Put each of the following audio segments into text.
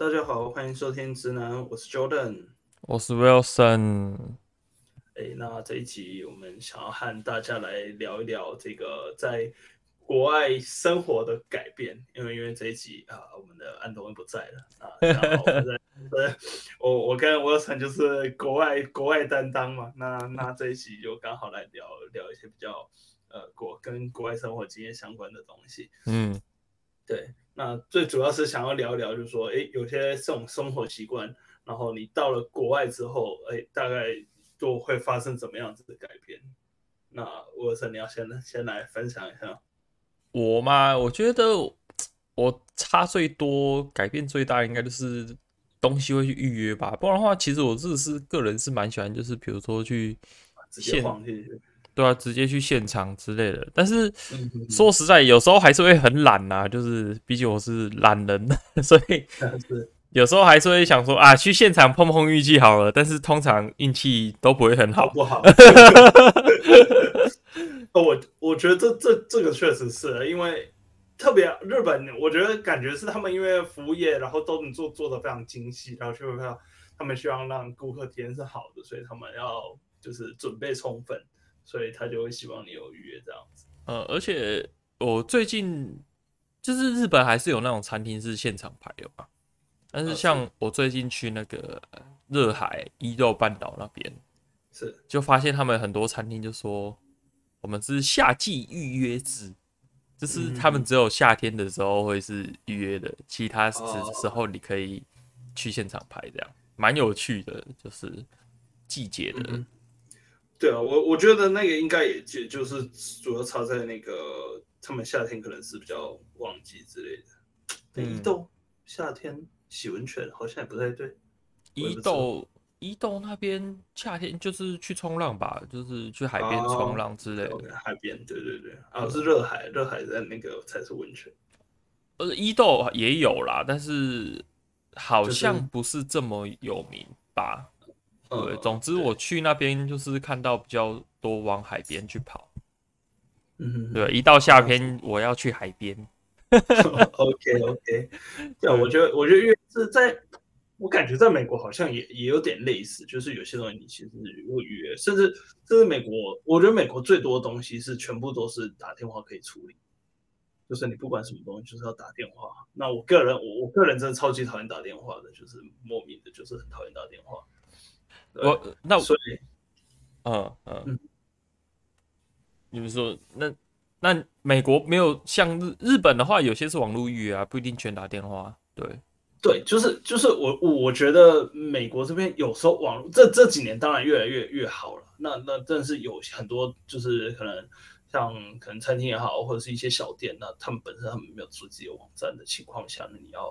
大家好，欢迎收听直男，我是 Jordan，我是 Wilson。哎，那这一集我们想要和大家来聊一聊这个在国外生活的改变，因为因为这一集啊，我们的安东恩不在了啊，然后我我我跟 Wilson 就是国外国外担当嘛，那那这一集就刚好来聊聊一些比较呃国跟国外生活经验相关的东西，嗯，对。那最主要是想要聊一聊，就是说，哎，有些这种生活习惯，然后你到了国外之后，哎，大概就会发生怎么样子的改变？那沃森，你要先先来分享一下。我嘛，我觉得我差最多、改变最大，应该就是东西会去预约吧。不然的话，其实我自己是个人是蛮喜欢，就是比如说去现对啊，直接去现场之类的。但是说实在，有时候还是会很懒呐、啊，就是毕竟我是懒人，所以 有时候还是会想说啊，去现场碰碰运气好了。但是通常运气都不会很好，不好。我我觉得这这这个确实是因为特别日本，我觉得感觉是他们因为服务业，然后都能做做的非常精细，然后就会他们希望让顾客体验是好的，所以他们要就是准备充分。所以他就会希望你有预约这样子。呃，而且我最近就是日本还是有那种餐厅是现场排的嘛。但是像我最近去那个热海伊豆半岛那边，是就发现他们很多餐厅就说我们是夏季预约制，就是他们只有夏天的时候会是预约的，其他时时候你可以去现场排，这样蛮有趣的，就是季节的。嗯对啊，我我觉得那个应该也就就是主要差在那个他们夏天可能是比较旺季之类的。伊豆夏天洗温泉好像也不太对。伊豆伊豆那边夏天就是去冲浪吧，就是去海边冲浪之类的。哦、海边，对对对，啊是热海，热海在那个才是温泉。呃，伊豆也有啦，但是好像不是这么有名吧。对，总之我去那边就是看到比较多往海边去跑。嗯，对，一到夏天我要去海边。OK OK，对，我觉得我觉得因为是在，我感觉在美国好像也也有点类似，就是有些东西你其实如果预约，甚至甚至美国，我觉得美国最多的东西是全部都是打电话可以处理，就是你不管什么东西就是要打电话。那我个人我我个人真的超级讨厌打电话的，就是莫名的就是很讨厌打电话。我那我所以，嗯嗯，嗯你们说那那美国没有像日日本的话，有些是网络预约啊，不一定全打电话。对对，就是就是我我觉得美国这边有时候网络这这几年当然越来越越好了。那那但是有很多就是可能像可能餐厅也好，或者是一些小店，那他们本身他们没有做自己的网站的情况下，那你要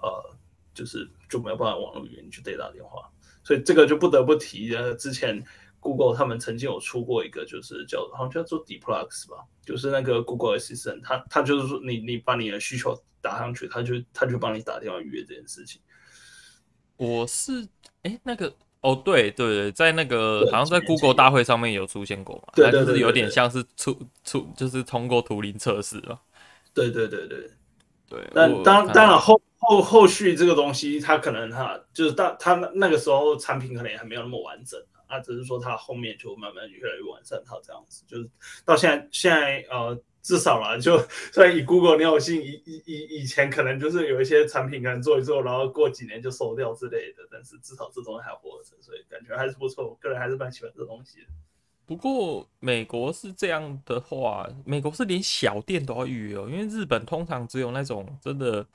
呃就是就没有办法网络预约，你就得打电话。所以这个就不得不提呃，之前 Google 他们曾经有出过一个，就是叫好像叫做 Dplux 吧，就是那个 Google Assistant，他他就是说你你把你的需求打上去，他就他就帮你打电话预约这件事情。我是哎那个哦对对对，在那个好像在 Google 大会上面有出现过嘛，对，就是有点像是出出就是通过图灵测试了。对对对对对，但当当然后。后后续这个东西，它可能哈就是到它那那个时候产品可能也还没有那么完整啊，只是说它后面就慢慢越来越完善，它这样子就是到现在现在呃至少啦，就虽然以 Google 你有信以以以以前可能就是有一些产品可能做一做，然后过几年就收掉之类的，但是至少这东西还活着，所以感觉还是不错，我个人还是蛮喜欢这东西的。不过美国是这样的话，美国是连小店都要预约哦，因为日本通常只有那种真的。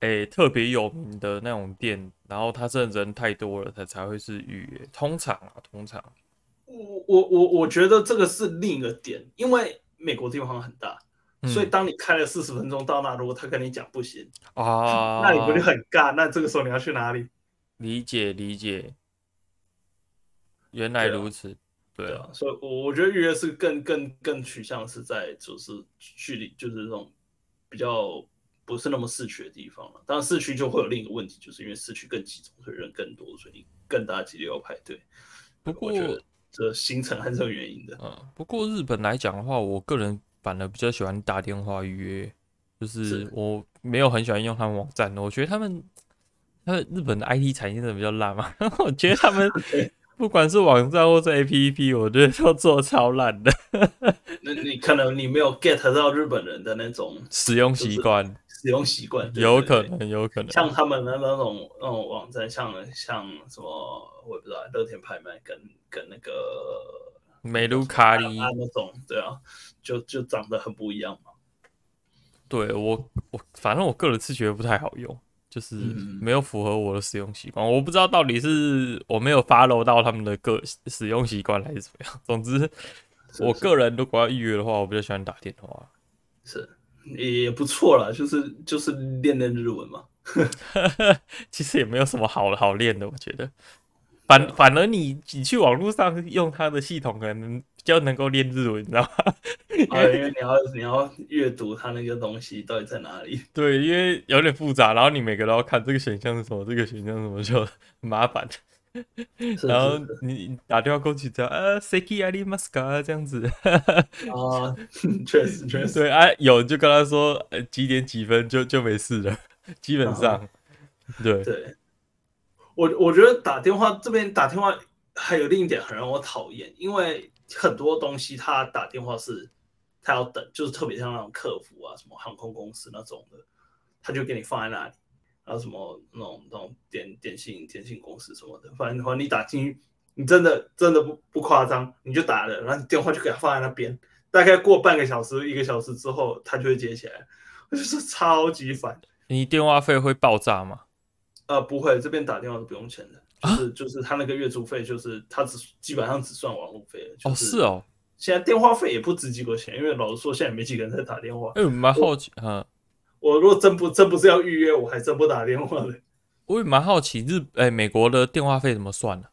诶、欸，特别有名的那种店，然后他这人太多了，他才会是预约。通常啊，通常，我我我我觉得这个是另一个点，因为美国地方很大，嗯、所以当你开了四十分钟到那，如果他跟你讲不行啊，那你不就很尬？那这个时候你要去哪里？理解理解，原来如此，对啊，所以我我觉得预约是更更更取向是在就是距离，就是这种比较。不是那么市区的地方了，当然市区就会有另一个问题，就是因为市区更集中，所以人更多，所以你更大几率要排队。不过这行程还是有原因的。嗯，不过日本来讲的话，我个人反而比较喜欢打电话预约，就是我没有很喜欢用他们网站，我觉得他们他们日本的 IT 产业真的比较烂嘛？我觉得他们 不管是网站或是 APP，我觉得都做超烂的。那 你可能你没有 get 到日本人的那种使用习惯，使用习惯有可能，有可能。像他们的那种那种网站，像像什么我也不知道，乐天拍卖跟跟那个美露卡里那种，对啊，就就长得很不一样嘛。对我我反正我个人是觉得不太好用。就是没有符合我的使用习惯，我不知道到底是我没有 follow 到他们的个使用习惯还是怎么样。总之，我个人如果要预约的话，我比较喜欢打电话。是也不错啦，就是就是练练日文嘛。其实也没有什么好好练的，我觉得。反反而你你去网络上用它的系统，可能比较能够练日文，你知道吗？啊，因为你要你要阅读它那个东西到底在哪里？对，因为有点复杂，然后你每个都要看这个选项是什么，这个选项什么就很麻烦。然后你打电话过去，只要啊，Seki arimasu 这样子。啊，确实确实。对啊，有就跟他说呃几点几分就就没事了，基本上。啊、对对。我我觉得打电话这边打电话还有另一点很让我讨厌，因为很多东西他打电话是他要等，就是特别像那种客服啊，什么航空公司那种的，他就给你放在那里，然后什么那种那种电电信电信公司什么的，反正的话你打进去，你真的真的不不夸张，你就打了，然后你电话就给他放在那边，大概过半个小时一个小时之后，他就会接起来，我就是超级烦。你电话费会爆炸吗？呃，不会，这边打电话是不用钱的，就是就是他那个月租费，就是他只基本上只算网络费。哦，是哦。现在电话费也不值几个钱，因为老实说，现在没几个人在打电话。哎，蛮好奇哈。我如果真不真不是要预约，我还真不打电话的。我也蛮好奇日哎美国的电话费怎么算呢？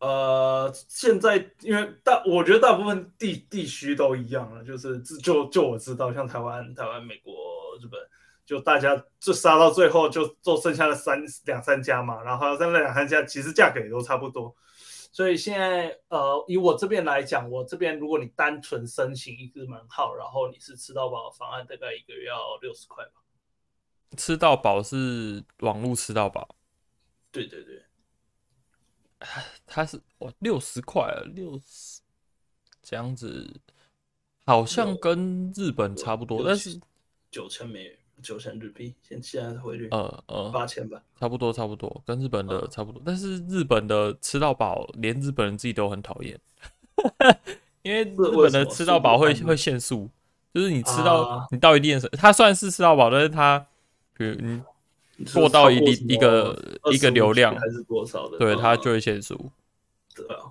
呃，现在因为大，我觉得大部分地地区都一样了，就是就就我知道，像台湾、台湾、美国、日本。就大家就杀到最后，就就剩下了三两三家嘛，然后剩那两三家其实价格也都差不多，所以现在呃以我这边来讲，我这边如果你单纯申请一个门号，然后你是吃到饱方案，大概一个月要六十块吧。吃到饱是网络吃到饱？对对对，它是哇六十块，六十这样子，好像跟日本差不多，但是九千美元。九千日币，现现在汇率，呃呃，八千吧，差不多差不多，跟日本的差不多。但是日本的吃到饱，连日本人自己都很讨厌，因为日本的吃到饱会会限速，就是你吃到你到一定的，它算是吃到饱，但是它，比如你过到一一个一个流量还是多少的，对，它就会限速。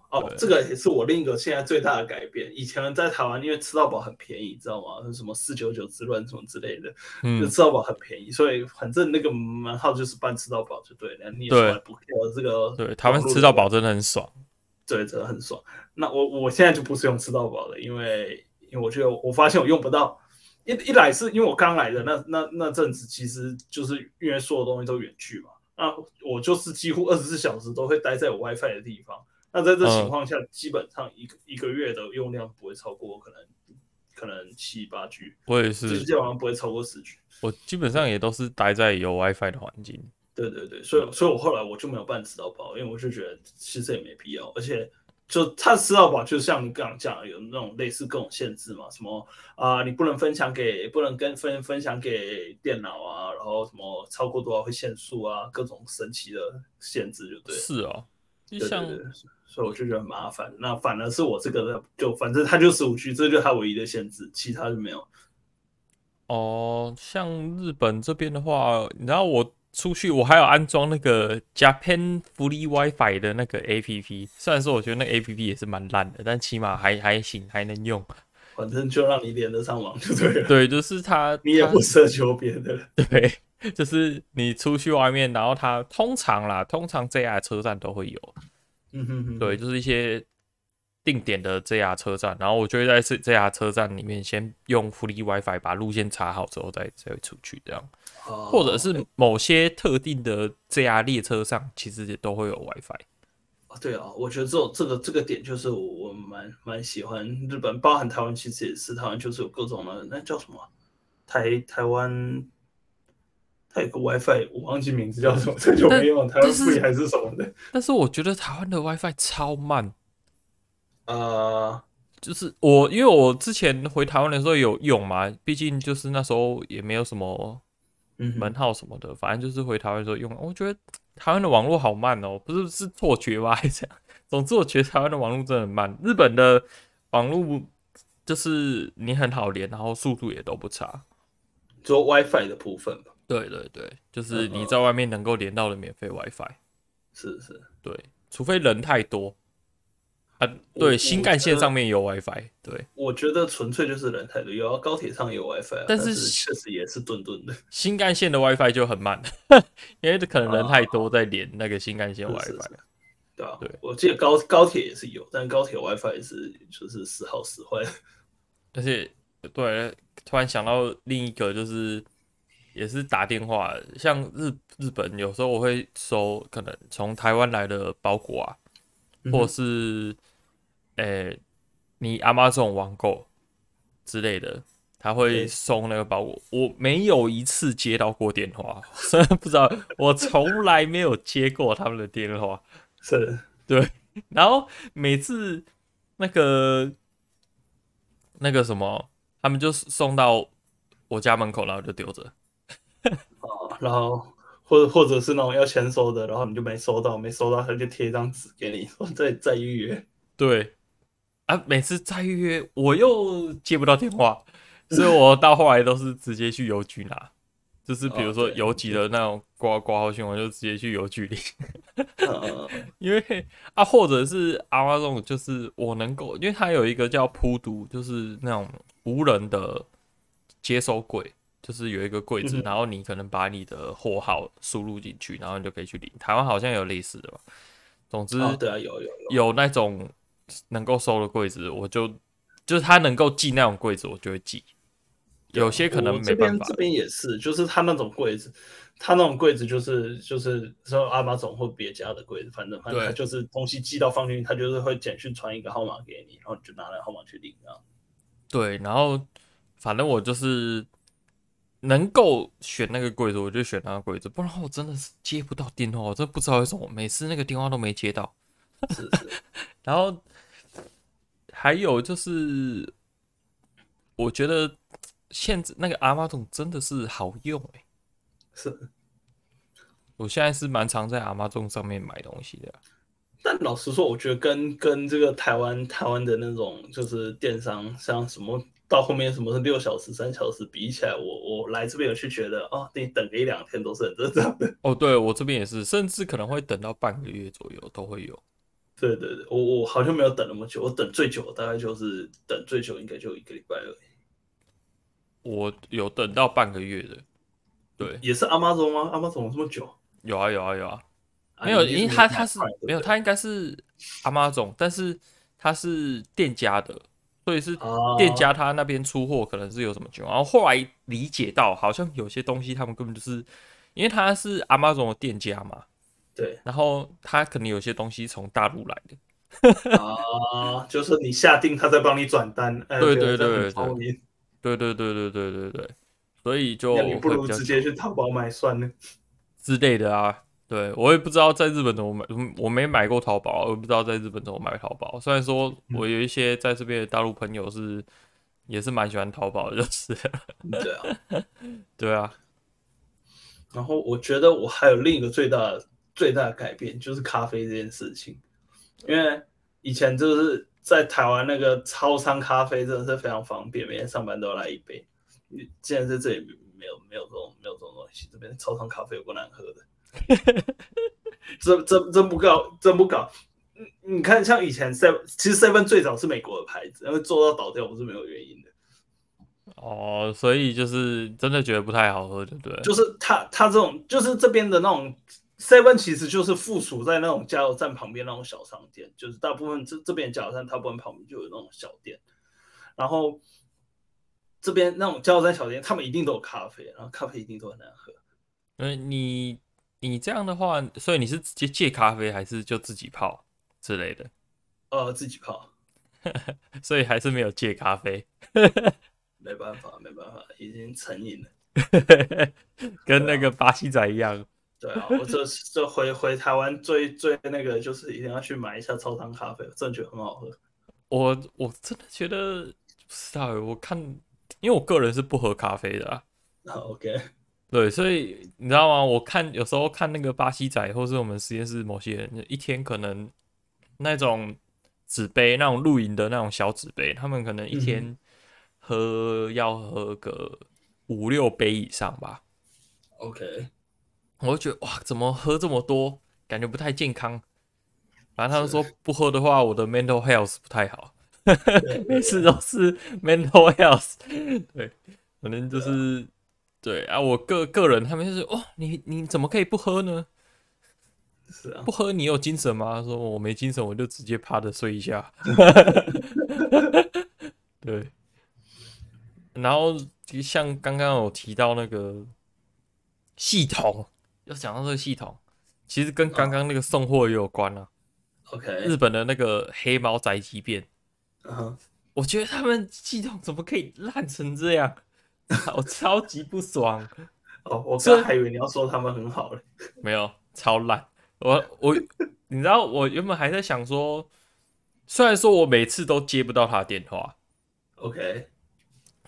哦，这个也是我另一个现在最大的改变。以前在台湾，因为吃到饱很便宜，知道吗？什么四九九之乱什么之类的，嗯、就吃到饱很便宜，所以反正那个门号就是办吃到饱就对了。你也从来不 care 这个。对，台湾吃到饱真的很爽。对，真的很爽。那我我现在就不是用吃到饱了，因为因为我觉得我发现我用不到。一一来是因为我刚来的那那那阵子，其实就是因为所有东西都远距嘛，那我就是几乎二十四小时都会待在我 WiFi 的地方。那在这情况下，嗯、基本上一个一个月的用量不会超过可能可能七八 G，我也是，基本上不会超过十 G。我基本上也都是待在有 WiFi 的环境。对对对，所以所以我后来我就没有办吃到饱，因为我就觉得其实也没必要，而且就他吃到饱，就像你刚刚讲的，有那种类似各种限制嘛，什么啊、呃，你不能分享给，不能跟分分享给电脑啊，然后什么超过多少会限速啊，各种神奇的限制，就对。是啊，就像。对对对所以我就觉得很麻烦，那反而是我这个的，就反正它就十五 G，这就是它唯一的限制，其他就没有。哦，像日本这边的话，你知道我出去，我还有安装那个 Japan Free WiFi 的那个 APP，虽然说我觉得那个 APP 也是蛮烂的，但起码还还行，还能用。反正就让你连得上网就对了。对，就是它，你也不奢求别的。对，就是你出去外面，然后它通常啦，通常 JR 车站都会有。嗯哼哼，对，就是一些定点的 JR 车站，然后我就会在这 JR 车站里面先用 Free WiFi 把路线查好之后再再出去这样，或者是某些特定的 JR 列车上其实也都会有 WiFi。对啊，我觉得这种这个这个点就是我我蛮蛮喜欢日本，包含台湾其实也是，台湾就是有各种的那叫什么台台湾。它有个 WiFi，我忘记名字叫什么，这就没用。台湾 free 还是什么的。但是我觉得台湾的 WiFi 超慢。呃，就是我因为我之前回台湾的时候有用嘛，毕竟就是那时候也没有什么门号什么的，嗯、反正就是回台湾的时候用。我觉得台湾的网络好慢哦，不是是错觉吧？还是这样？总之我觉得台湾的网络真的很慢。日本的网络就是你很好连，然后速度也都不差。做 WiFi 的部分吧。对对对，就是你在外面能够连到的免费 WiFi，是是，对，除非人太多啊，对，新干线上面有 WiFi，对，我觉得纯粹就是人太多，有高铁上有 WiFi，但是确实也是顿顿的。新干线的 WiFi 就很慢，因为可能人太多在连那个新干线 WiFi，对啊，对，我记得高高铁也是有，但高铁 WiFi 也是就是时好时坏，而且对，突然想到另一个就是。也是打电话，像日日本有时候我会收可能从台湾来的包裹啊，嗯、或是诶、欸、你 Amazon 网购之类的，他会送那个包裹。我没有一次接到过电话，真 的不知道，我从来没有接过他们的电话。是，对，然后每次那个那个什么，他们就送到我家门口，然后就丢着。哦，然后或者或者是那种要签收的，然后你就没收到，没收到他就贴一张纸给你，说 再再预约。对，啊，每次再预约我又接不到电话，所以我到后来都是直接去邮局拿，就是比如说邮局的那种挂挂号信，我就直接去邮局领。因为啊，或者是 Amazon，就是我能够，因为它有一个叫铺读，就是那种无人的接收柜。就是有一个柜子，然后你可能把你的货号输入进去，然后你就可以去领。台湾好像有类似的吧？总之，对啊，有有有那种能够收的柜子，我就就是他能够寄那种柜子，我就会寄。有些可能没办法。这边也是，就是他那种柜子，他那种柜子就是就是说阿玛总或别家的柜子，反正反正他就是东西寄到放进去，他就是会简讯传一个号码给你，然后你就拿那个号码去领啊。对，然后反正我就是。能够选那个柜子，我就选那个柜子，不然我真的是接不到电话，我真的不知道为什么每次那个电话都没接到。是是。然后还有就是，我觉得现在那个 Amazon 真的是好用哎、欸。是。我现在是蛮常在 Amazon 上面买东西的。但老实说，我觉得跟跟这个台湾台湾的那种就是电商，像什么。到后面什么是六小时、三小时比起来，我我来这边有去觉得哦，你等个一两天都是很正常的。哦，对我这边也是，甚至可能会等到半个月左右都会有。对对对，我我好像没有等那么久，我等最久大概就是等最久应该就一个礼拜而已。我有等到半个月的，对，也是 Amazon 吗？Amazon 这么久？有啊有啊有啊，没有，因为他他是没有，他应该是 Amazon，但是他是店家的。所以是店家他那边出货可能是有什么情况，然后后来理解到好像有些东西他们根本就是因为他是 Amazon 的店家嘛，对，然后他可能有些东西从大陆来的，啊，就是你下定他再帮你转单，对对对对对，对对对对对对对，所以就你不如直接去淘宝买算了。之类的啊。对，我也不知道在日本怎么买，我没买过淘宝，我也不知道在日本怎么买淘宝。虽然说我有一些在这边的大陆朋友是，也是蛮喜欢淘宝的，就是。对啊，对啊。然后我觉得我还有另一个最大的最大的改变，就是咖啡这件事情。因为以前就是在台湾那个超商咖啡真的是非常方便，每天上班都要来一杯。你现在在这里没有没有这种没有这种东西，这边超商咖啡有够难喝的。真真真不搞，真不搞。你你看，像以前 seven，其实 seven 最早是美国的牌子，因为做到倒掉不是没有原因的。哦，所以就是真的觉得不太好喝，对不对？就是它它这种，就是这边的那种 seven，其实就是附属在那种加油站旁边那种小商店，就是大部分这这边加油站，大部分旁边就有那种小店。然后这边那种加油站小店，他们一定都有咖啡，然后咖啡一定都很难喝。嗯，你。你这样的话，所以你是直接借咖啡，还是就自己泡之类的？呃，自己泡，所以还是没有借咖啡。没办法，没办法，已经成瘾了。跟那个巴西仔一样。对啊，我这这回回台湾最最那个就是一定要去买一下超糖咖啡，我真的觉得很好喝。我我真的觉得不知道，我看，因为我个人是不喝咖啡的啊。OK，对，所以你知道吗？我看有时候看那个巴西仔，或是我们实验室某些人，一天可能那种纸杯，那种露营的那种小纸杯，他们可能一天喝要喝个五六杯以上吧。OK。我就觉得哇，怎么喝这么多，感觉不太健康。反正他们说不喝的话，我的 mental health 不太好。每次都是 mental health，对，可能就是对啊。我个个人他们就是哦，你你怎么可以不喝呢？是啊，不喝你有精神吗？说我没精神，我就直接趴着睡一下。对，然后像刚刚有提到那个系统。要讲到这个系统，其实跟刚刚那个送货也有关啊。OK，日本的那个黑猫宅急便，uh huh. 我觉得他们系统怎么可以烂成这样？我超级不爽。哦，我刚还以为你要说他们很好嘞，没有，超烂。我我，你知道，我原本还在想说，虽然说我每次都接不到他的电话，OK，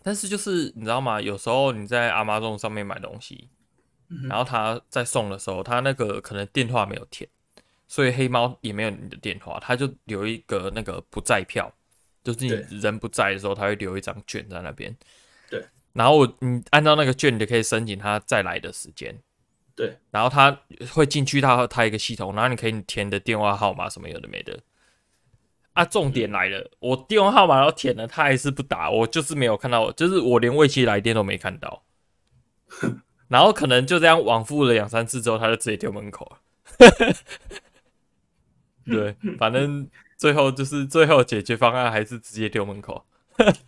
但是就是你知道吗？有时候你在 Amazon 上面买东西。然后他在送的时候，他那个可能电话没有填，所以黑猫也没有你的电话，他就留一个那个不在票，就是你人不在的时候，他会留一张券在那边。对。然后你按照那个券，你就可以申请他再来的时间。对。然后他会进去他他一个系统，然后你可以填的电话号码什么有的没的。啊，重点来了，我电话号码都填了，他还是不打，我就是没有看到，就是我连未接来电都没看到。然后可能就这样往复了两三次之后，他就直接丢门口了。对，反正最后就是最后解决方案还是直接丢门口。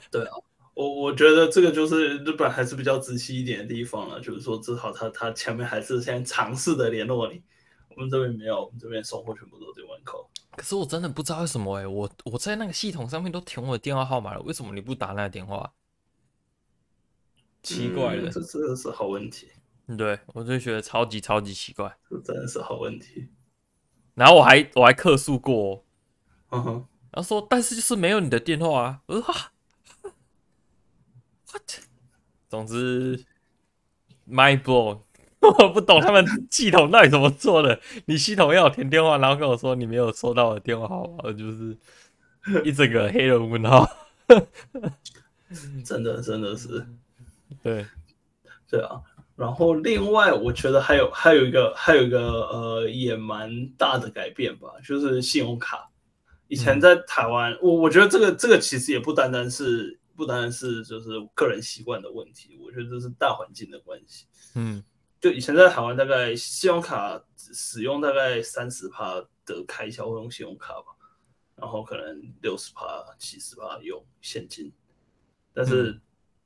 对啊，我我觉得这个就是日本还是比较仔细一点的地方了，就是说至少他他前面还是先尝试的联络你，我们这边没有，我们这边送货全部都丢门口。可是我真的不知道为什么哎、欸，我我在那个系统上面都填我的电话号码了，为什么你不打那个电话？奇怪了，嗯、这真的是好问题。对，我就觉得超级超级奇怪，这真的是好问题。然后我还我还客诉过，嗯哼，然后说，但是就是没有你的电话啊。我说哈，what？总之，my blow，我不懂他们系统到底怎么做的。你系统要我填电话，然后跟我说你没有收到我的电话号码，我就是一整个黑人问号。真的真的是，对，对啊。然后另外，我觉得还有还有一个还有一个呃也蛮大的改变吧，就是信用卡。以前在台湾，我、嗯、我觉得这个这个其实也不单单是不单单是就是个人习惯的问题，我觉得这是大环境的关系。嗯，就以前在台湾，大概信用卡使用大概三十趴的开销会用信用卡吧，然后可能六十趴、七十趴用现金。但是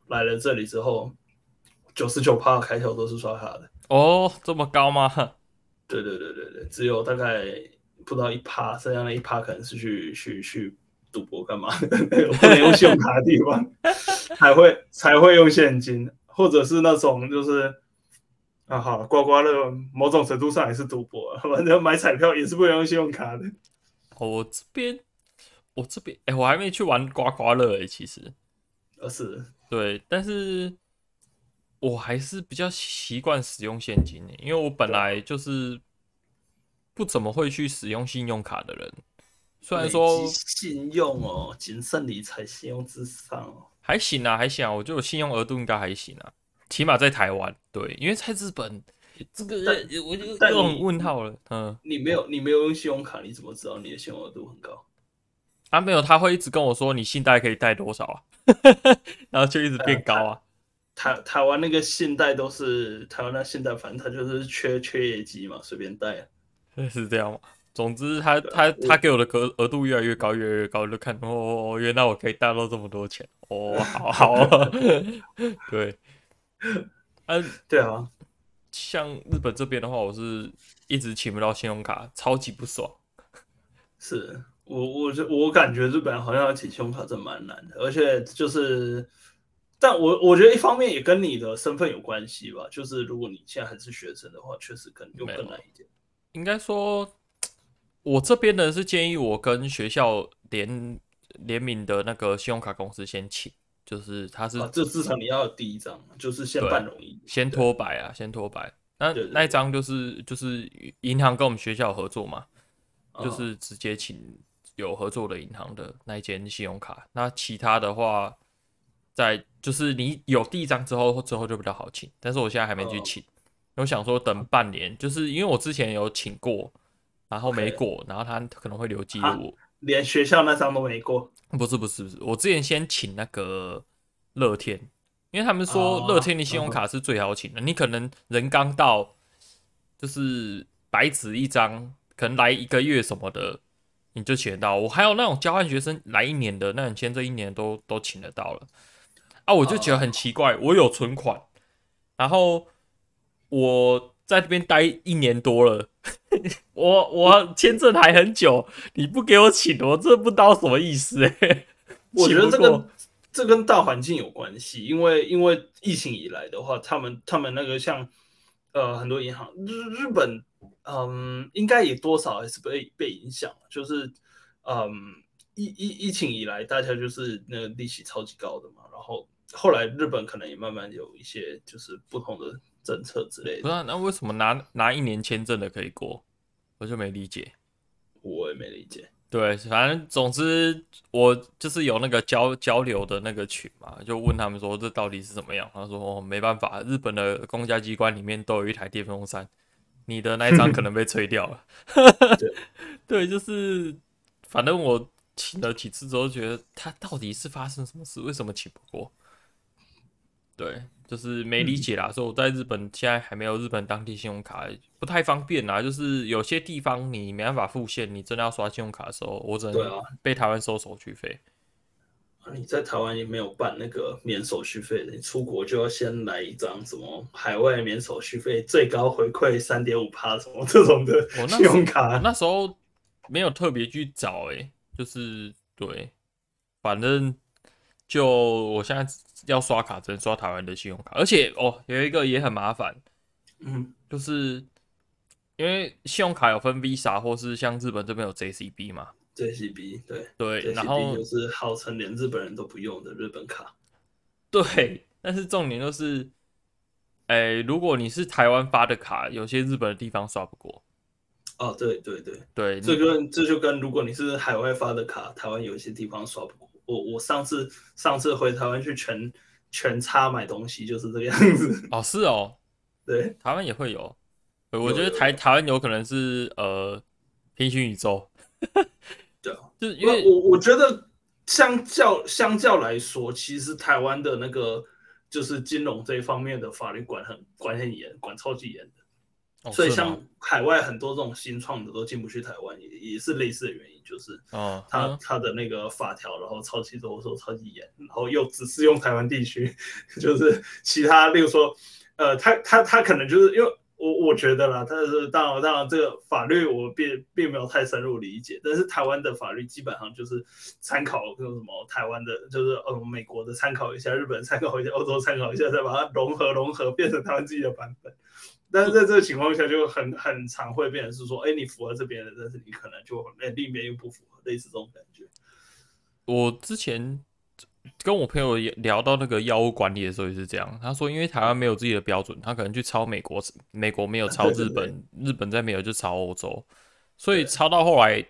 来了这里之后。九十九趴的开销都是刷卡的哦，这么高吗？对对对对对，只有大概不到一趴，剩下的一趴可能是去去去赌博干嘛的，不能用信用卡的地方 才会才会用现金，或者是那种就是啊好刮刮乐，某种程度上也是赌博，反正买彩票也是不能用信用卡的。哦，我这边我这边哎，我还没去玩刮刮乐哎，其实，呃是，对，但是。我还是比较习惯使用现金，因为我本来就是不怎么会去使用信用卡的人。虽然说信用哦，谨慎理财，信用至上哦，还行啊，还行啊，我觉得我信用额度应该还行啊，起码在台湾。对，因为在日本这个但我就这种问号了。嗯，你没有你没有用信用卡，你怎么知道你的信用额度很高？啊，没有，他会一直跟我说你信贷可以贷多少啊，然后就一直变高啊。台台湾那个信贷都是台湾那信贷，反正他就是缺缺业绩嘛，随便贷，是这样吗？总之他，他他他给我的额额度越来越高，越来越高，就看哦，原来我可以贷到这么多钱哦，好好啊，对，嗯，对啊，像日本这边的话，我是一直请不到信用卡，超级不爽。是我，我就我感觉日本好像要请信用卡真蛮难的，而且就是。但我我觉得一方面也跟你的身份有关系吧，就是如果你现在还是学生的话，确实可能就更难一点。应该说，我这边呢是建议我跟学校联联名的那个信用卡公司先请，就是他是，啊、这至少你要有第一张，就是先办容易，先脱白啊，先脱白。那那一张就是就是银行跟我们学校合作嘛，就是直接请有合作的银行的那一间信用卡。那其他的话，在就是你有第一张之后，之后就比较好请。但是我现在还没去请，我想说等半年，就是因为我之前有请过，然后没 过.然后他可能会留记录，连学校那张都没过。不是不是不是，我之前先请那个乐天。因为他们说乐天的信用卡是最好请的，你可能人刚到，就是白纸一张，可能来一个月什么的，你就请得到。我还有那种交换学生来一年的，那你签这一年都都请得到了。啊，我就觉得很奇怪，我有存款，然后我在这边待一年多了，我我签证还很久，你不给我请，我这不知道什么意思哎。我觉得这个。这跟大环境有关系，因为因为疫情以来的话，他们他们那个像呃很多银行日日本嗯应该也多少还是被被影响，就是嗯疫疫疫情以来大家就是那个利息超级高的嘛，然后后来日本可能也慢慢有一些就是不同的政策之类的。不是啊，那为什么拿拿一年签证的可以过？我就没理解。我也没理解。对，反正总之我就是有那个交交流的那个群嘛，就问他们说这到底是怎么样？他说哦，没办法，日本的公家机关里面都有一台电风扇，你的那一张可能被吹掉了。对，对，就是反正我请了几次之后，觉得他到底是发生什么事？为什么请不过？对。就是没理解啦，所以我在日本现在还没有日本当地信用卡，不太方便啦。就是有些地方你没办法付现，你真的要刷信用卡的时候，我只能被台湾收手续费。你在台湾也没有办那个免手续费的，你出国就要先来一张什么海外免手续费最高回馈三点五趴什么这种的信用卡。那时候没有特别去找，哎，就是对，反正就我现在。要刷卡只能刷台湾的信用卡，而且哦，有一个也很麻烦，嗯，就是因为信用卡有分 Visa 或是像日本这边有 JCB 嘛，JCB 对对，然后就是号称连日本人都不用的日本卡，对，但是重点就是，哎、欸，如果你是台湾发的卡，有些日本的地方刷不过，哦，对对对对，这跟这就跟如果你是海外发的卡，台湾有一些地方刷不过。我我上次上次回台湾去全全差买东西就是这个样子。哦，是哦，对，台湾也会有，我觉得台台湾有可能是呃平行宇宙，对啊，就是因为我我觉得相较相较来说，其实台湾的那个就是金融这一方面的法律管很管很严，管超级严的。所以像海外很多这种新创的都进不去台湾，也也是类似的原因，就是哦，他他的那个法条，然后超级多，说超级严，然后又只适用台湾地区，就是其他，例如说，呃，他他他可能就是因为我我觉得啦，但是当然当然这个法律我并并没有太深入理解，但是台湾的法律基本上就是参考那种什么台湾的，就是呃美国的参考一下，日本参考一下，欧洲参考一下，再把它融合融合变成台湾自己的版本。但是在这个情况下，就很很常会变成是说，哎、欸，你符合这边的，但是你可能就哎另一边又不符合，类似这种感觉。我之前跟我朋友聊到那个药物管理的时候也是这样，他说因为台湾没有自己的标准，他可能去抄美国，美国没有抄日本，对对对，日本再没有就抄欧洲，所以抄到后来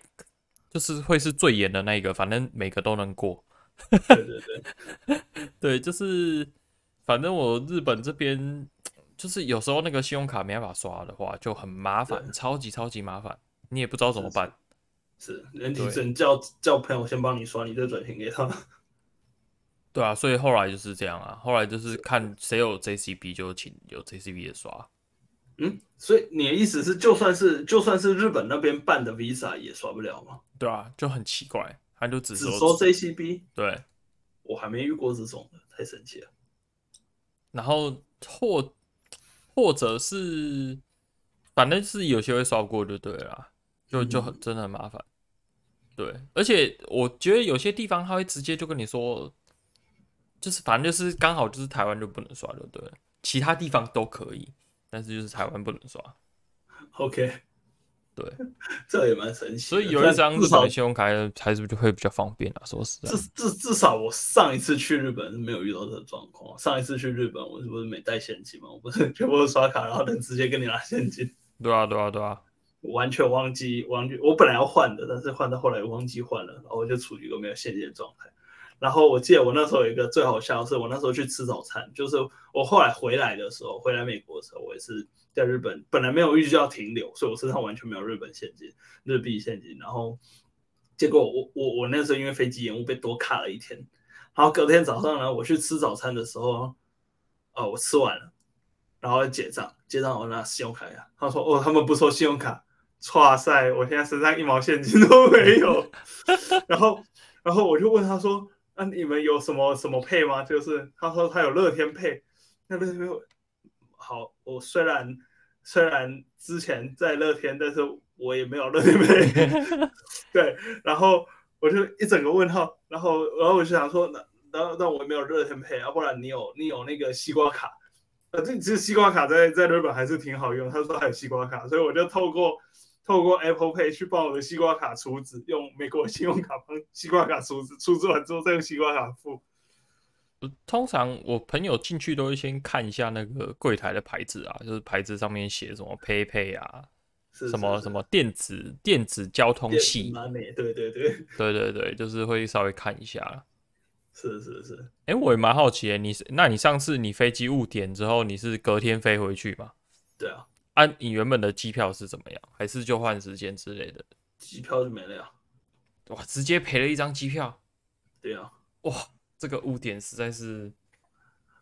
就是会是最严的那一个，反正每个都能过。对对对，对，就是反正我日本这边。就是有时候那个信用卡没办法刷的话，就很麻烦，超级超级麻烦，你也不知道怎么办。是，人，你只能叫叫朋友先帮你刷，你再转钱给他。对啊，所以后来就是这样啊，后来就是看谁有 JCB 就请有 JCB 的刷。嗯，所以你的意思是，就算是就算是日本那边办的 Visa 也刷不了吗？对啊，就很奇怪，他就只说只收 JCB。对，我还没遇过这种的，太神奇了。然后或。或者是，反正是有些会刷过就对了，就就很真的很麻烦。对，而且我觉得有些地方他会直接就跟你说，就是反正就是刚好就是台湾就不能刷，对不对？其他地方都可以，但是就是台湾不能刷。OK，对，这也蛮神奇。所以有一张日本的信用卡还是就会比较方便啊？说实在，至至至少我上一次去日本是没有遇到这个状况。上一次去日本，我是不是没带现金嘛？我不是全部都刷卡，然后能直接跟你拿现金。对啊，对啊，对啊，完全忘记忘记，我本来要换的，但是换到后来忘记换了，然后我就处于一个没有现金的状态。然后我记得我那时候有一个最好笑的是，我那时候去吃早餐，就是我后来回来的时候，回来美国的时候，我也是在日本，本来没有预计要停留，所以我身上完全没有日本现金、日币现金。然后结果我我我那时候因为飞机延误被多卡了一天，然后隔天早上呢，我去吃早餐的时候，哦，我吃完了，然后结账，结账我拿信用卡呀，他说哦，他们不收信用卡，哇塞，我现在身上一毛现金都没有，然后然后我就问他说。那、啊、你们有什么什么配吗？就是他说他有乐天配，那乐天配好。我虽然虽然之前在乐天，但是我也没有乐天配。对，然后我就一整个问号。然后然后我就想说，那那那我也没有乐天配，要、啊、不然你有你有那个西瓜卡？呃，这其实西瓜卡在在日本还是挺好用。他说还有西瓜卡，所以我就透过。透过 Apple Pay 去帮我的西瓜卡储值，用美国信用卡帮西瓜卡储值，储值完之后再用西瓜卡付。通常我朋友进去都会先看一下那个柜台的牌子啊，就是牌子上面写什么 PayPay 啊，是是是什么什么电子电子交通系，对对对对对对，就是会稍微看一下。是是是，哎、欸，我也蛮好奇的，你是那你上次你飞机误点之后，你是隔天飞回去吗？对啊。按、啊、你原本的机票是怎么样？还是就换时间之类的？机票就没了呀！哇，直接赔了一张机票。对啊，哇，这个污点实在是……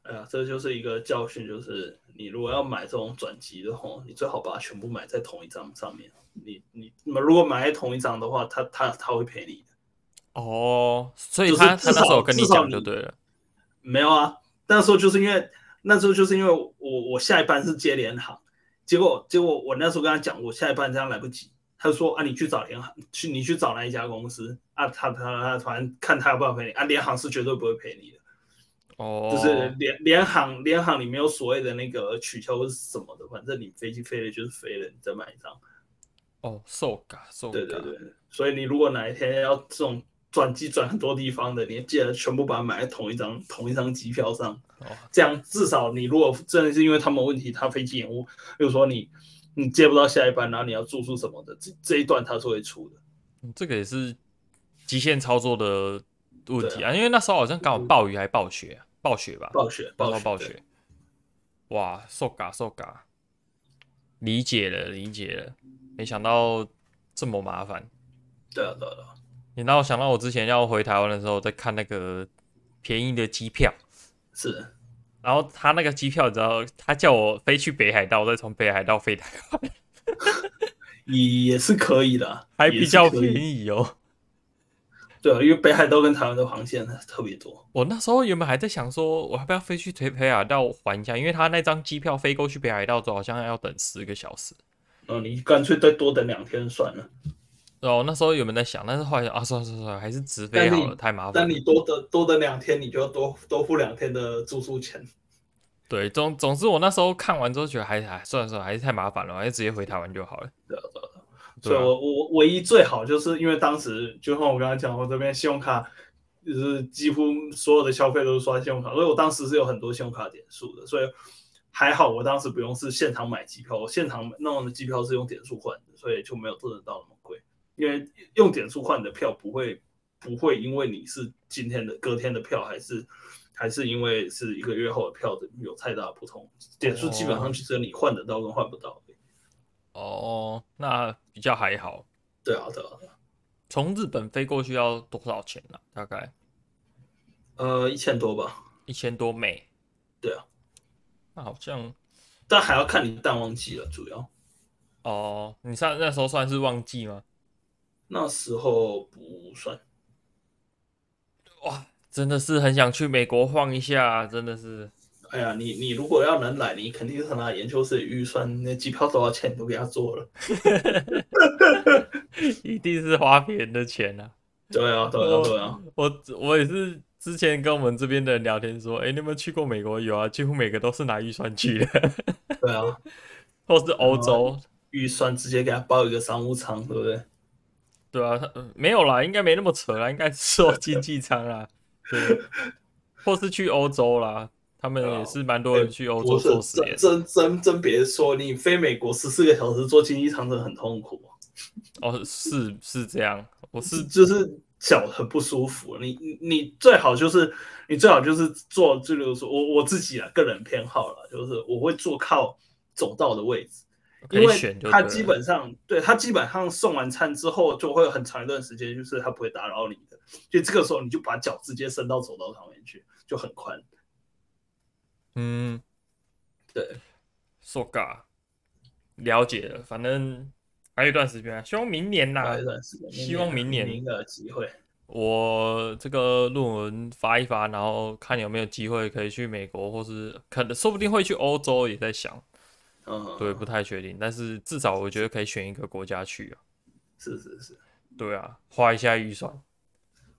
哎呀，这就是一个教训，就是你如果要买这种转机的话，你最好把它全部买在同一张上面。你你如果买在同一张的话，他他他会赔你的。哦，所以他他那时候跟你讲就对了。没有啊，那时候就是因为那时候就是因为我我下一班是接连航。结果，结果我那时候跟他讲，我下一班这样来不及。他就说啊，你去找联行，去你去找那一家公司啊，他他他反正看他要不要赔你啊，联行是绝对不会赔你的。哦，就是联联行联行里没有所谓的那个取消或是什么的，反正你飞机飞了就是飞了，你再买一张。哦 ga so ga。对对对，所以你如果哪一天要这种。转机转很多地方的，你记得全部把它买在同一张同一张机票上，哦，这样至少你如果真的是因为他们问题，他飞机延误，比如说你你接不到下一班，然后你要住宿什么的，这这一段他是会出的。这个也是极限操作的问题啊，啊因为那时候好像刚好暴雨还暴雪，暴雪吧，暴雪，暴雪，暴雪。哇，so ga so ga，理解了理解了，没想到这么麻烦。对啊对啊。你让我想到我之前要回台湾的时候，在看那个便宜的机票，是，然后他那个机票，你知道，他叫我飞去北海道，再从北海道飞台湾，也是可以的，还比较便宜哦。对啊，因为北海道跟台湾的航线特别多。我那时候原本还在想说，我要不要飞去北北海道还一下，因为他那张机票飞过去北海道好像要等十个小时。哦，你干脆再多等两天算了。哦，那时候有没有在想？但是后来啊，算了算了算了，还是直飞好了，太麻烦。但你多等多等两天，你就要多多付两天的住宿钱。对，总总之我那时候看完之后觉得还还算了算了，还是太麻烦了，还是直接回台湾就好了。对对对。所以我我唯一最好就是因为当时就像我刚才讲，我这边信用卡就是几乎所有的消费都是刷信用卡，所以我当时是有很多信用卡点数的，所以还好我当时不用是现场买机票，我现场弄的机票是用点数换的，所以就没有做得到那么。因为用点数换的票不会不会因为你是今天的隔天的票还是还是因为是一个月后的票的有太大的不同，点数基本上就是你换得到跟换不到。哦，那比较还好。对啊，对啊。从日本飞过去要多少钱呢？大概？呃，一千多吧。一千多美。对啊。那好像，但还要看你淡旺季了，主要。哦，你上那时候算是旺季吗？那时候不算，哇，真的是很想去美国晃一下，真的是。哎呀，你你如果要能来，你肯定是拿研究生预算，那机票多少钱都给他做了，一定是花别人的钱啊。对啊，对啊，对啊。我我也是之前跟我们这边的人聊天说，哎、欸，你有没有去过美国？有啊，几乎每个都是拿预算去的。对啊，或是欧洲预算直接给他包一个商务舱，对不对？对啊，他没有啦，应该没那么扯啦，应该是说经济舱啦，对，或是去欧洲啦，他们也是蛮多人去欧洲做实验。真真真别说，你飞美国十四个小时坐经济舱真的很痛苦。哦，是是这样，我是就是脚很不舒服。你你最好就是你最好就是坐，就比如说我我自己啊，个人偏好了，就是我会坐靠走道的位置，因为他基本上对他基本上送完餐之后就会有很长一段时间，就是他不会打扰你的，就这个时候你就把脚直接伸到走道上面去，就很宽。嗯，对，so ga 了解了，反正。还有一段时间，希望明年呐、啊，希望明年的机会，我这个论文发一发，然后看有没有机会可以去美国，或是可能说不定会去欧洲，也在想，嗯，对，不太确定，但是至少我觉得可以选一个国家去啊，是是是，对啊，花一下预算。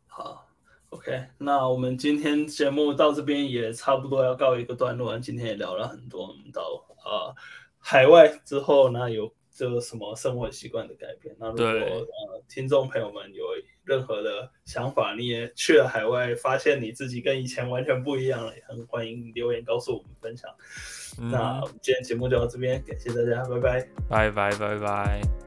好，OK，那我们今天节目到这边也差不多要告一个段落，今天也聊了很多，我们到啊、呃、海外之后呢有。这个什么生活习惯的改变？那如果呃听众朋友们有任何的想法，你也去了海外，发现你自己跟以前完全不一样了，也很欢迎留言告诉我们分享。嗯、那今天节目就到这边，感谢大家，拜拜，拜拜拜拜。